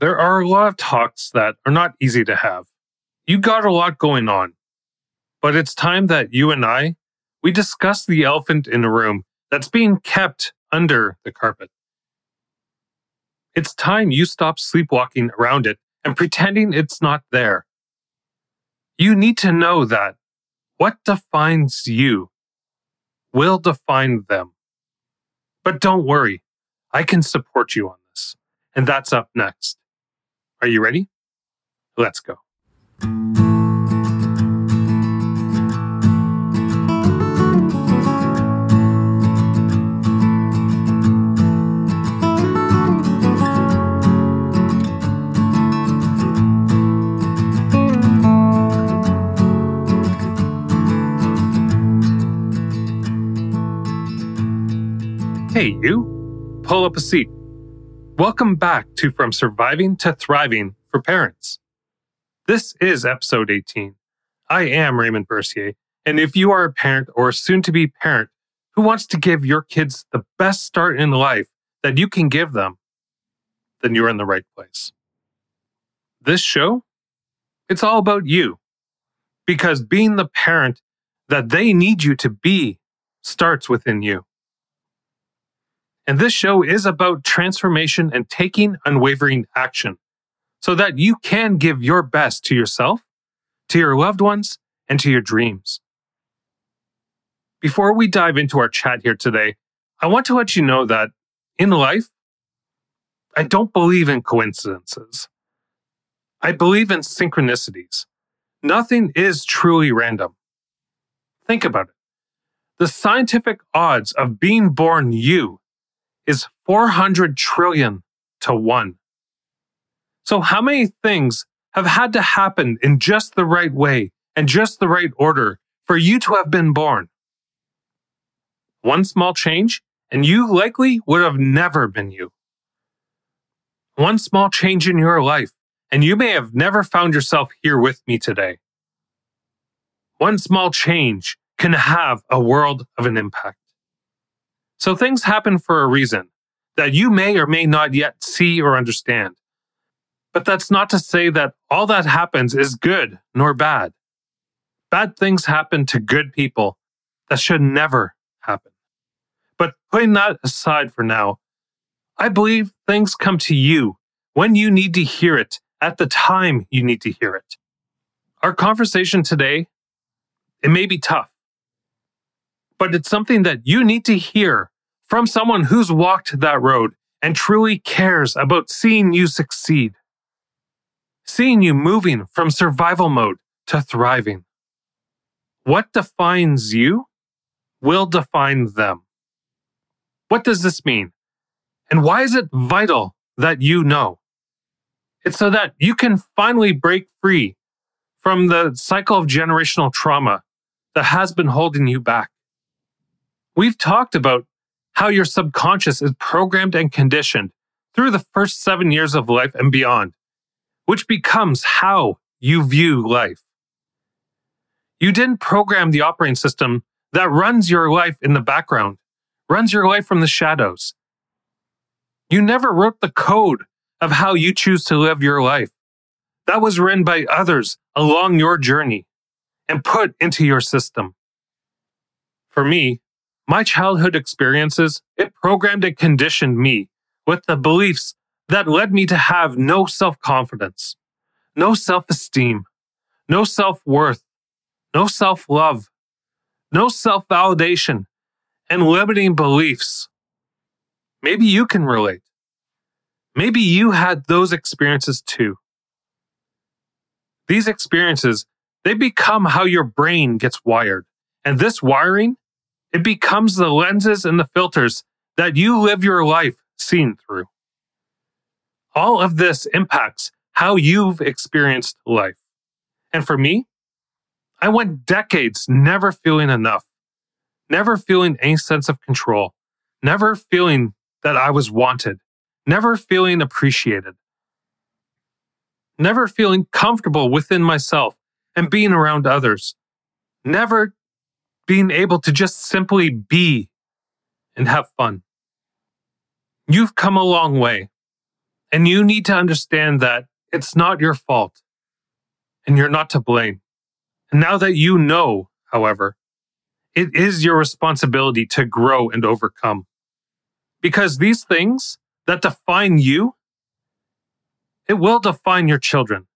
There are a lot of talks that are not easy to have. You got a lot going on. But it's time that you and I, we discuss the elephant in the room that's being kept under the carpet. It's time you stop sleepwalking around it and pretending it's not there. You need to know that what defines you will define them. But don't worry, I can support you on this. And that's up next. Are you ready? Let's go. Hey, you. Pull up a seat. Welcome back to From Surviving to Thriving for Parents. This is episode 18. I am Raymond Bourcier, and if you are a parent or soon to be parent who wants to give your kids the best start in life that you can give them, then you're in the right place. This show, it's all about you. Because being the parent that they need you to be starts within you. And this show is about transformation and taking unwavering action so that you can give your best to yourself, to your loved ones, and to your dreams. Before we dive into our chat here today, I want to let you know that in life, I don't believe in coincidences. I believe in synchronicities. Nothing is truly random. Think about it. The scientific odds of being born you is 400 trillion to one. So, how many things have had to happen in just the right way and just the right order for you to have been born? One small change, and you likely would have never been you. One small change in your life, and you may have never found yourself here with me today. One small change can have a world of an impact. So things happen for a reason that you may or may not yet see or understand. But that's not to say that all that happens is good nor bad. Bad things happen to good people that should never happen. But putting that aside for now, I believe things come to you when you need to hear it at the time you need to hear it. Our conversation today, it may be tough, but it's something that you need to hear from someone who's walked that road and truly cares about seeing you succeed, seeing you moving from survival mode to thriving. What defines you will define them. What does this mean? And why is it vital that you know? It's so that you can finally break free from the cycle of generational trauma that has been holding you back. We've talked about how your subconscious is programmed and conditioned through the first seven years of life and beyond, which becomes how you view life. You didn't program the operating system that runs your life in the background, runs your life from the shadows. You never wrote the code of how you choose to live your life. That was written by others along your journey and put into your system. For me, my childhood experiences, it programmed and conditioned me with the beliefs that led me to have no self confidence, no self esteem, no self worth, no self love, no self validation, and limiting beliefs. Maybe you can relate. Maybe you had those experiences too. These experiences, they become how your brain gets wired. And this wiring it becomes the lenses and the filters that you live your life seen through. All of this impacts how you've experienced life. And for me, I went decades never feeling enough, never feeling any sense of control, never feeling that I was wanted, never feeling appreciated, never feeling comfortable within myself and being around others, never being able to just simply be and have fun. You've come a long way, And you need to understand that it's not your fault and you're not to blame. And now that you know, however, it is your responsibility to grow and overcome. Because these things that define you, it will define your children.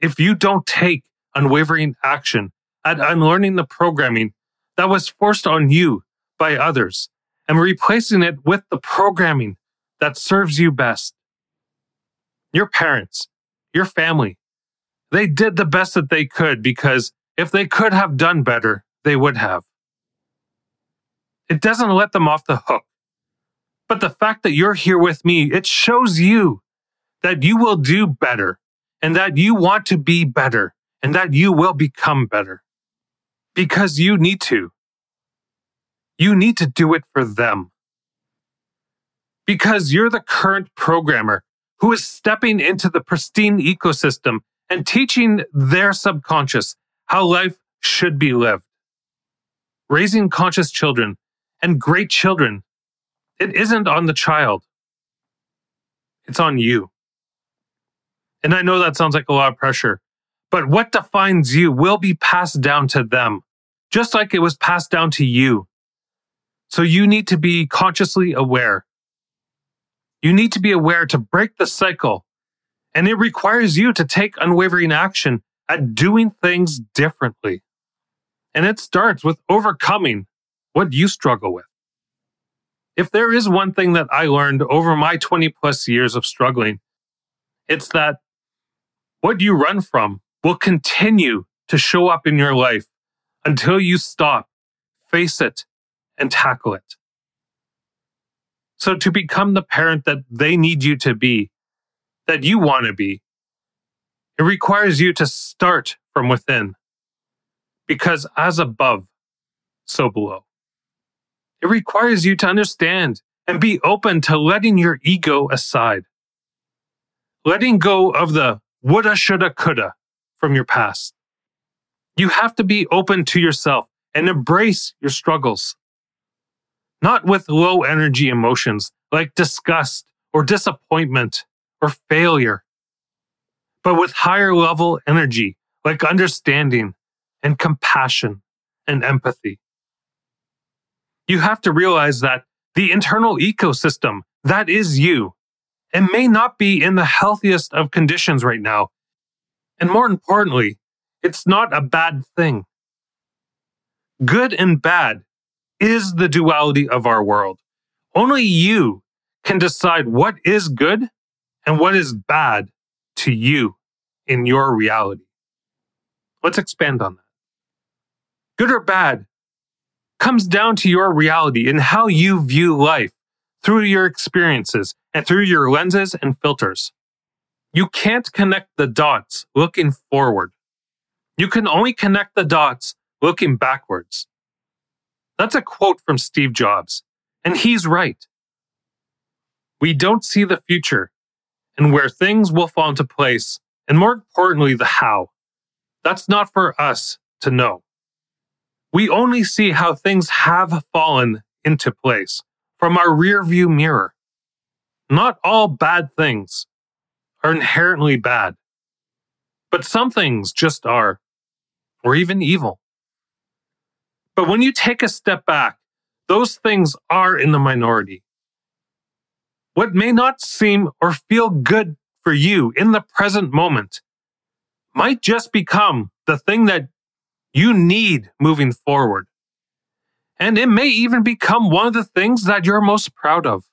If you don't take unwavering action at unlearning the programming that was forced on you by others and replacing it with the programming that serves you best. Your parents, your family, they did the best that they could because if they could have done better, they would have. It doesn't let them off the hook. But the fact that you're here with me, it shows you that you will do better and that you want to be better and that you will become better because you need to. You need to do it for them. Because you're the current programmer who is stepping into the pristine ecosystem and teaching their subconscious how life should be lived. Raising conscious children and great children, it isn't on the child. It's on you. And I know that sounds like a lot of pressure, but what defines you will be passed down to them, just like it was passed down to you. So you need to be consciously aware. You need to be aware to break the cycle. And it requires you to take unwavering action at doing things differently. And it starts with overcoming what you struggle with. If there is one thing that I learned over my 20 plus years of struggling, it's that what you run from will continue to show up in your life until you stop, face it, and tackle it. So, to become the parent that they need you to be, that you want to be, it requires you to start from within. Because as above, so below. It requires you to understand and be open to letting your ego aside. Letting go of the woulda, shoulda, coulda from your past. You have to be open to yourself and embrace your struggles. Not with low energy emotions like disgust or disappointment or failure, but with higher level energy like understanding and compassion and empathy. You have to realize that the internal ecosystem that is you and may not be in the healthiest of conditions right now. And more importantly, it's not a bad thing. Good and bad is the duality of our world. Only you can decide what is good and what is bad to you in your reality. Let's expand on that. Good or bad comes down to your reality and how you view life through your experiences and through your lenses and filters. You can't connect the dots looking forward. You can only connect the dots looking backwards. That's a quote from Steve Jobs, and he's right. We don't see the future and where things will fall into place, and more importantly, the how. That's not for us to know. We only see how things have fallen into place from our rearview mirror. Not all bad things are inherently bad, but some things just are, or even evil. But when you take a step back, those things are in the minority. What may not seem or feel good for you in the present moment might just become the thing that you need moving forward. And it may even become one of the things that you're most proud of.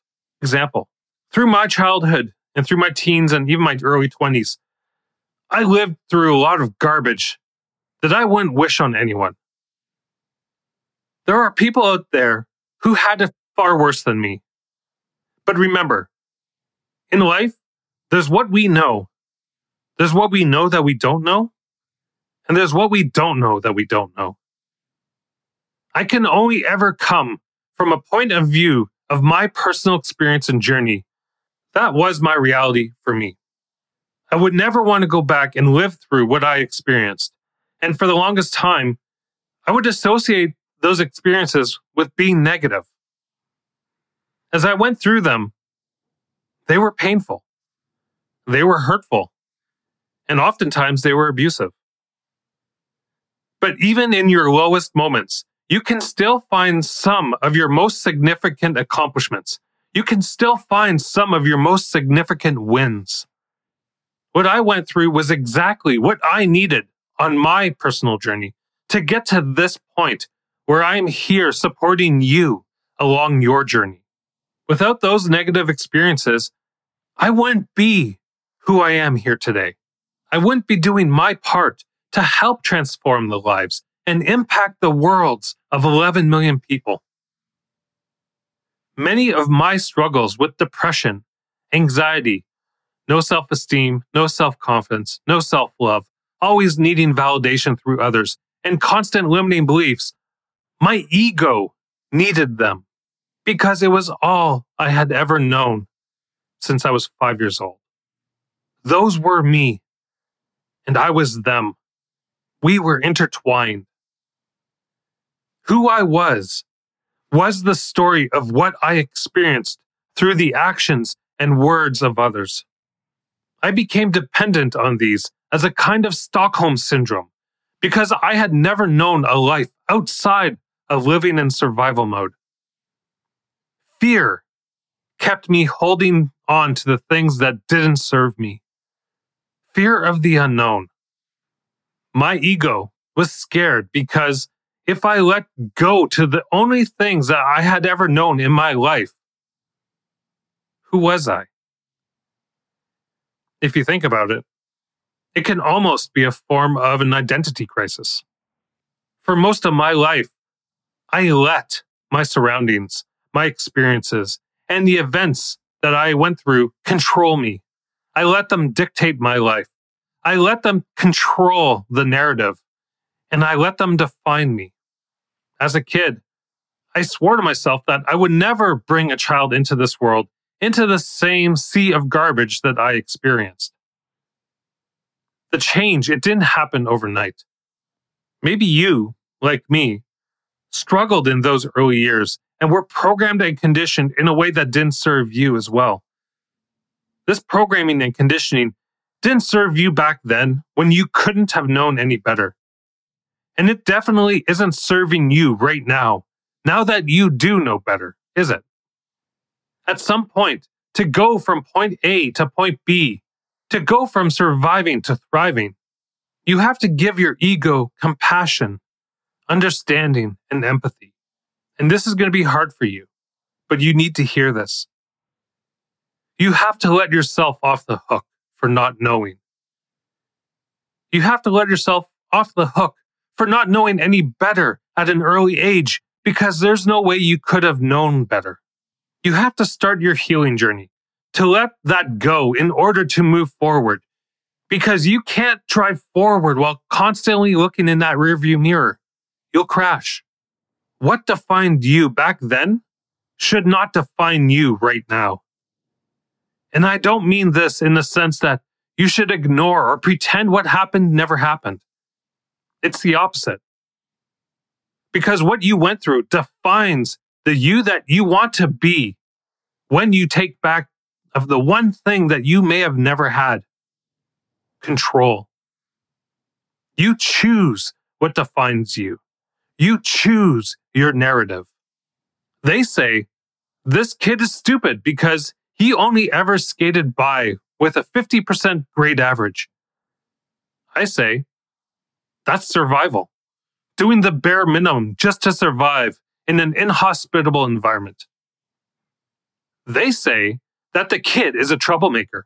Example, through my childhood and through my teens and even my early 20s, I lived through a lot of garbage that I wouldn't wish on anyone. There are people out there who had it far worse than me. But remember, in life, there's what we know. There's what we know that we don't know. And there's what we don't know that we don't know. I can only ever come from a point of view of my personal experience and journey. That was my reality for me. I would never want to go back and live through what I experienced. And for the longest time, I would associate those experiences with being negative. As I went through them, they were painful. They were hurtful. And oftentimes they were abusive. But even in your lowest moments, you can still find some of your most significant accomplishments. You can still find some of your most significant wins. What I went through was exactly what I needed on my personal journey to get to this point where I'm here supporting you along your journey. Without those negative experiences, I wouldn't be who I am here today. I wouldn't be doing my part to help transform the lives and impact the worlds of 11 million people. Many of my struggles with depression, anxiety, no self esteem, no self confidence, no self love, always needing validation through others, and constant limiting beliefs, my ego needed them because it was all I had ever known since I was five years old. Those were me, and I was them. We were intertwined. Who I was was the story of what I experienced through the actions and words of others. I became dependent on these as a kind of Stockholm syndrome because I had never known a life outside of living in survival mode. Fear kept me holding on to the things that didn't serve me. Fear of the unknown. My ego was scared because if I let go to the only things that I had ever known in my life, who was I? If you think about it, it can almost be a form of an identity crisis. For most of my life, I let my surroundings, my experiences, and the events that I went through control me. I let them dictate my life. I let them control the narrative and I let them define me. As a kid, I swore to myself that I would never bring a child into this world into the same sea of garbage that I experienced. The change, it didn't happen overnight. Maybe you, like me, struggled in those early years and were programmed and conditioned in a way that didn't serve you as well. This programming and conditioning didn't serve you back then when you couldn't have known any better. And it definitely isn't serving you right now, now that you do know better, is it? At some point, to go from point A to point B, to go from surviving to thriving, you have to give your ego compassion, understanding, and empathy. And this is going to be hard for you, but you need to hear this. You have to let yourself off the hook for not knowing. You have to let yourself off the hook for not knowing any better at an early age because there's no way you could have known better. You have to start your healing journey to let that go in order to move forward because you can't drive forward while constantly looking in that rearview mirror. You'll crash. What defined you back then should not define you right now. And I don't mean this in the sense that you should ignore or pretend what happened never happened. It's the opposite. Because what you went through defines the you that you want to be when you take back of the one thing that you may have never had control. You choose what defines you. You choose your narrative. They say this kid is stupid because he only ever skated by with a 50% grade average. I say that's survival, doing the bare minimum just to survive in an inhospitable environment. They say that the kid is a troublemaker.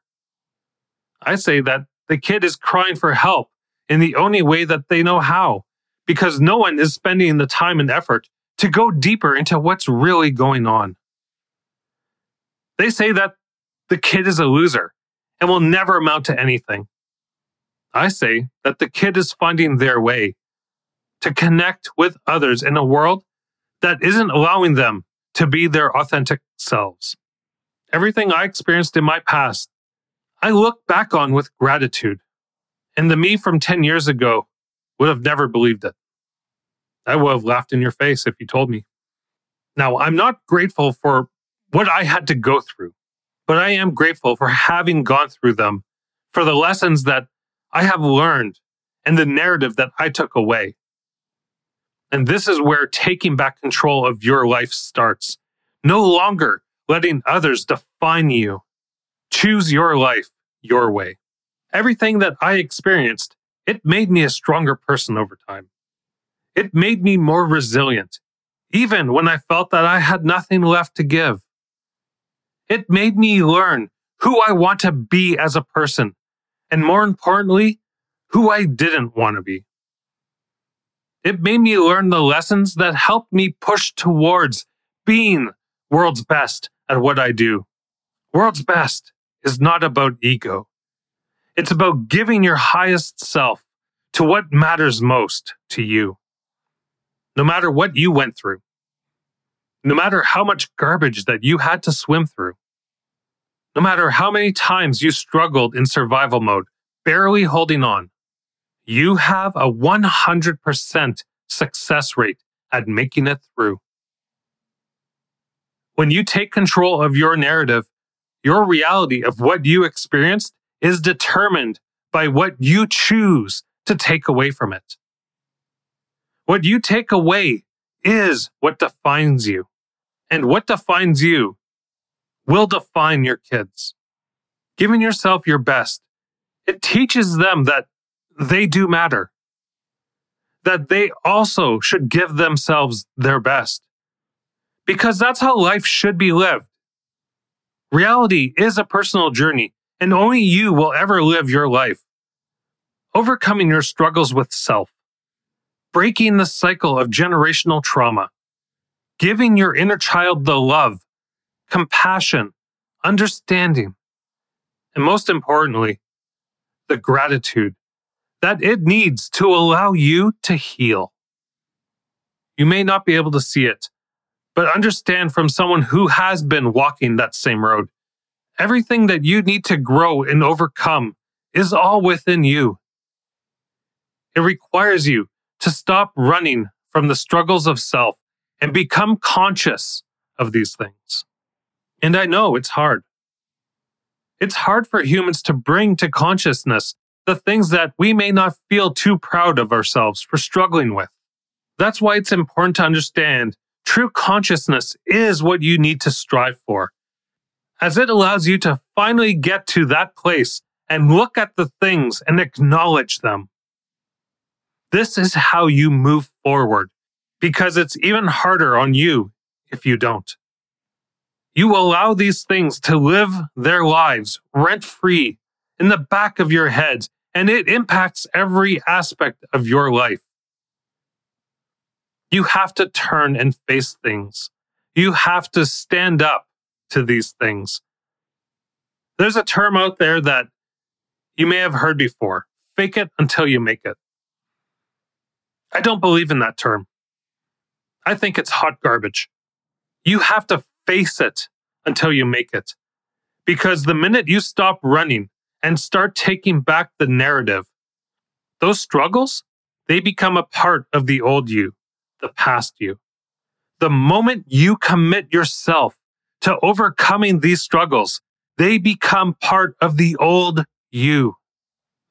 I say that the kid is crying for help in the only way that they know how, because no one is spending the time and effort to go deeper into what's really going on. They say that the kid is a loser and will never amount to anything. I say that the kid is finding their way to connect with others in a world that isn't allowing them to be their authentic selves. Everything I experienced in my past, I look back on with gratitude. And the me from 10 years ago would have never believed it. I would have laughed in your face if you told me. Now, I'm not grateful for what I had to go through. but I am grateful for having gone through them, for the lessons that I have learned, and the narrative that I took away. And this is where taking back control of your life starts. No longer letting others define you. Choose your life your way. Everything that I experienced, it made me a stronger person over time. It made me more resilient, even when I felt that I had nothing left to give. It made me learn who I want to be as a person, and more importantly, who I didn't want to be. It made me learn the lessons that helped me push towards being world's best at what I do. World's best is not about ego. It's about giving your highest self to what matters most to you. No matter what you went through, no matter how much garbage that you had to swim through, no matter how many times you struggled in survival mode, barely holding on, you have a 100% success rate at making it through. When you take control of your narrative, your reality of what you experienced is determined by what you choose to take away from it. What you take away is what defines you. And what defines you will define your kids. Giving yourself your best, it teaches them that they do matter, that they also should give themselves their best. Because that's how life should be lived. Reality is a personal journey, and only you will ever live your life. Overcoming your struggles with self, breaking the cycle of generational trauma, giving your inner child the love, compassion, understanding, and most importantly, the gratitude that it needs to allow you to heal. You may not be able to see it, but understand from someone who has been walking that same road. Everything that you need to grow and overcome is all within you. It requires you to stop running from the struggles of self and become conscious of these things. And I know it's hard. It's hard for humans to bring to consciousness the things that we may not feel too proud of ourselves for struggling with. That's why it's important to understand true consciousness is what you need to strive for, as it allows you to finally get to that place and look at the things and acknowledge them. This is how you move forward because it's even harder on you if you don't. You allow these things to live their lives rent free in the back of your head, and it impacts every aspect of your life. You have to turn and face things. You have to stand up to these things. There's a term out there that you may have heard before fake it until you make it. I don't believe in that term. I think it's hot garbage. You have to face it until you make it. Because the minute you stop running and start taking back the narrative, those struggles, they become a part of the old you, the past you. The moment you commit yourself to overcoming these struggles, they become part of the old you.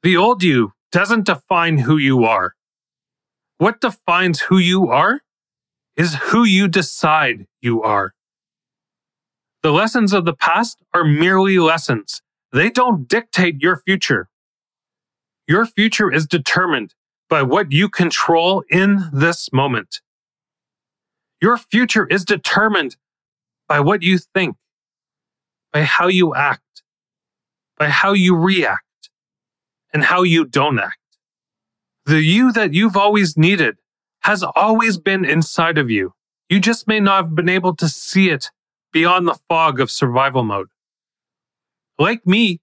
The old you doesn't define who you are. What defines who you are is who you decide you are. The lessons of the past are merely lessons. They don't dictate your future. Your future is determined by what you control in this moment. Your future is determined by what you think, by how you act, by how you react, and how you don't act. The you that you've always needed has always been inside of you. You just may not have been able to see it beyond the fog of survival mode. Like me,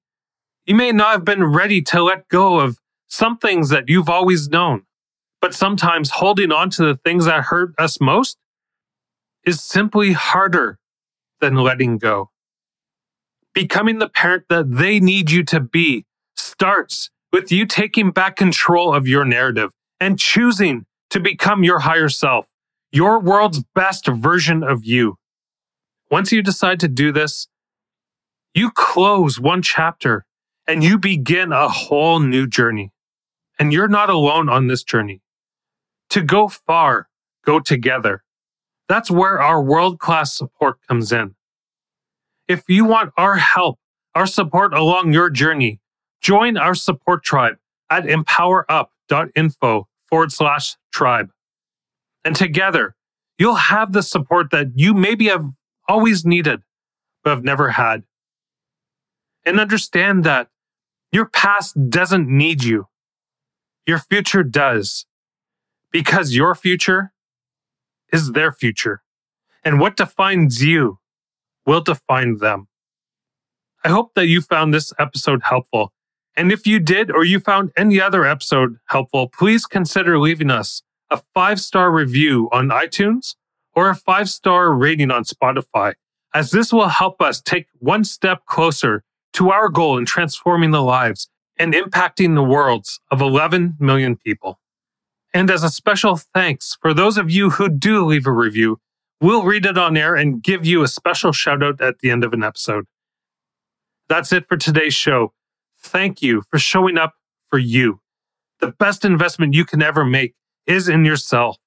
you may not have been ready to let go of some things that you've always known, but sometimes holding on to the things that hurt us most is simply harder than letting go. Becoming the parent that they need you to be starts with you taking back control of your narrative and choosing to become your higher self, your world's best version of you. Once you decide to do this, You close one chapter and you begin a whole new journey. And you're not alone on this journey. To go far, go together. That's where our world class support comes in. If you want our help, our support along your journey, join our support tribe at empowerup.info forward slash tribe. And together, you'll have the support that you maybe have always needed, but have never had. And understand that your past doesn't need you. Your future does. Because your future is their future. And what defines you will define them. I hope that you found this episode helpful. And if you did or you found any other episode helpful, please consider leaving us a five star review on iTunes or a five star rating on Spotify, as this will help us take one step closer to our goal in transforming the lives and impacting the worlds of 11 million people. And as a special thanks for those of you who do leave a review, we'll read it on air and give you a special shout out at the end of an episode. That's it for today's show. Thank you for showing up for you. The best investment you can ever make is in yourself.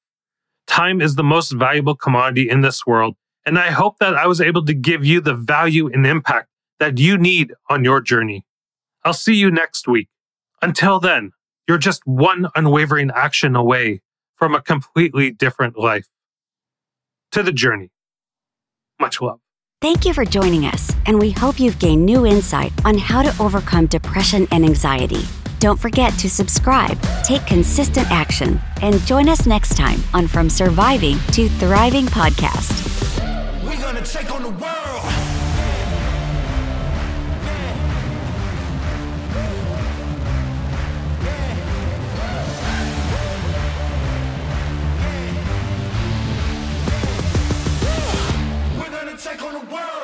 Time is the most valuable commodity in this world. And I hope that I was able to give you the value and impact that you need on your journey. I'll see you next week. Until then, you're just one unwavering action away from a completely different life. To the journey. Much love. Thank you for joining us, and we hope you've gained new insight on how to overcome depression and anxiety. Don't forget to subscribe, take consistent action, and join us next time on From Surviving to Thriving podcast. We're going to take on the world. take on the world.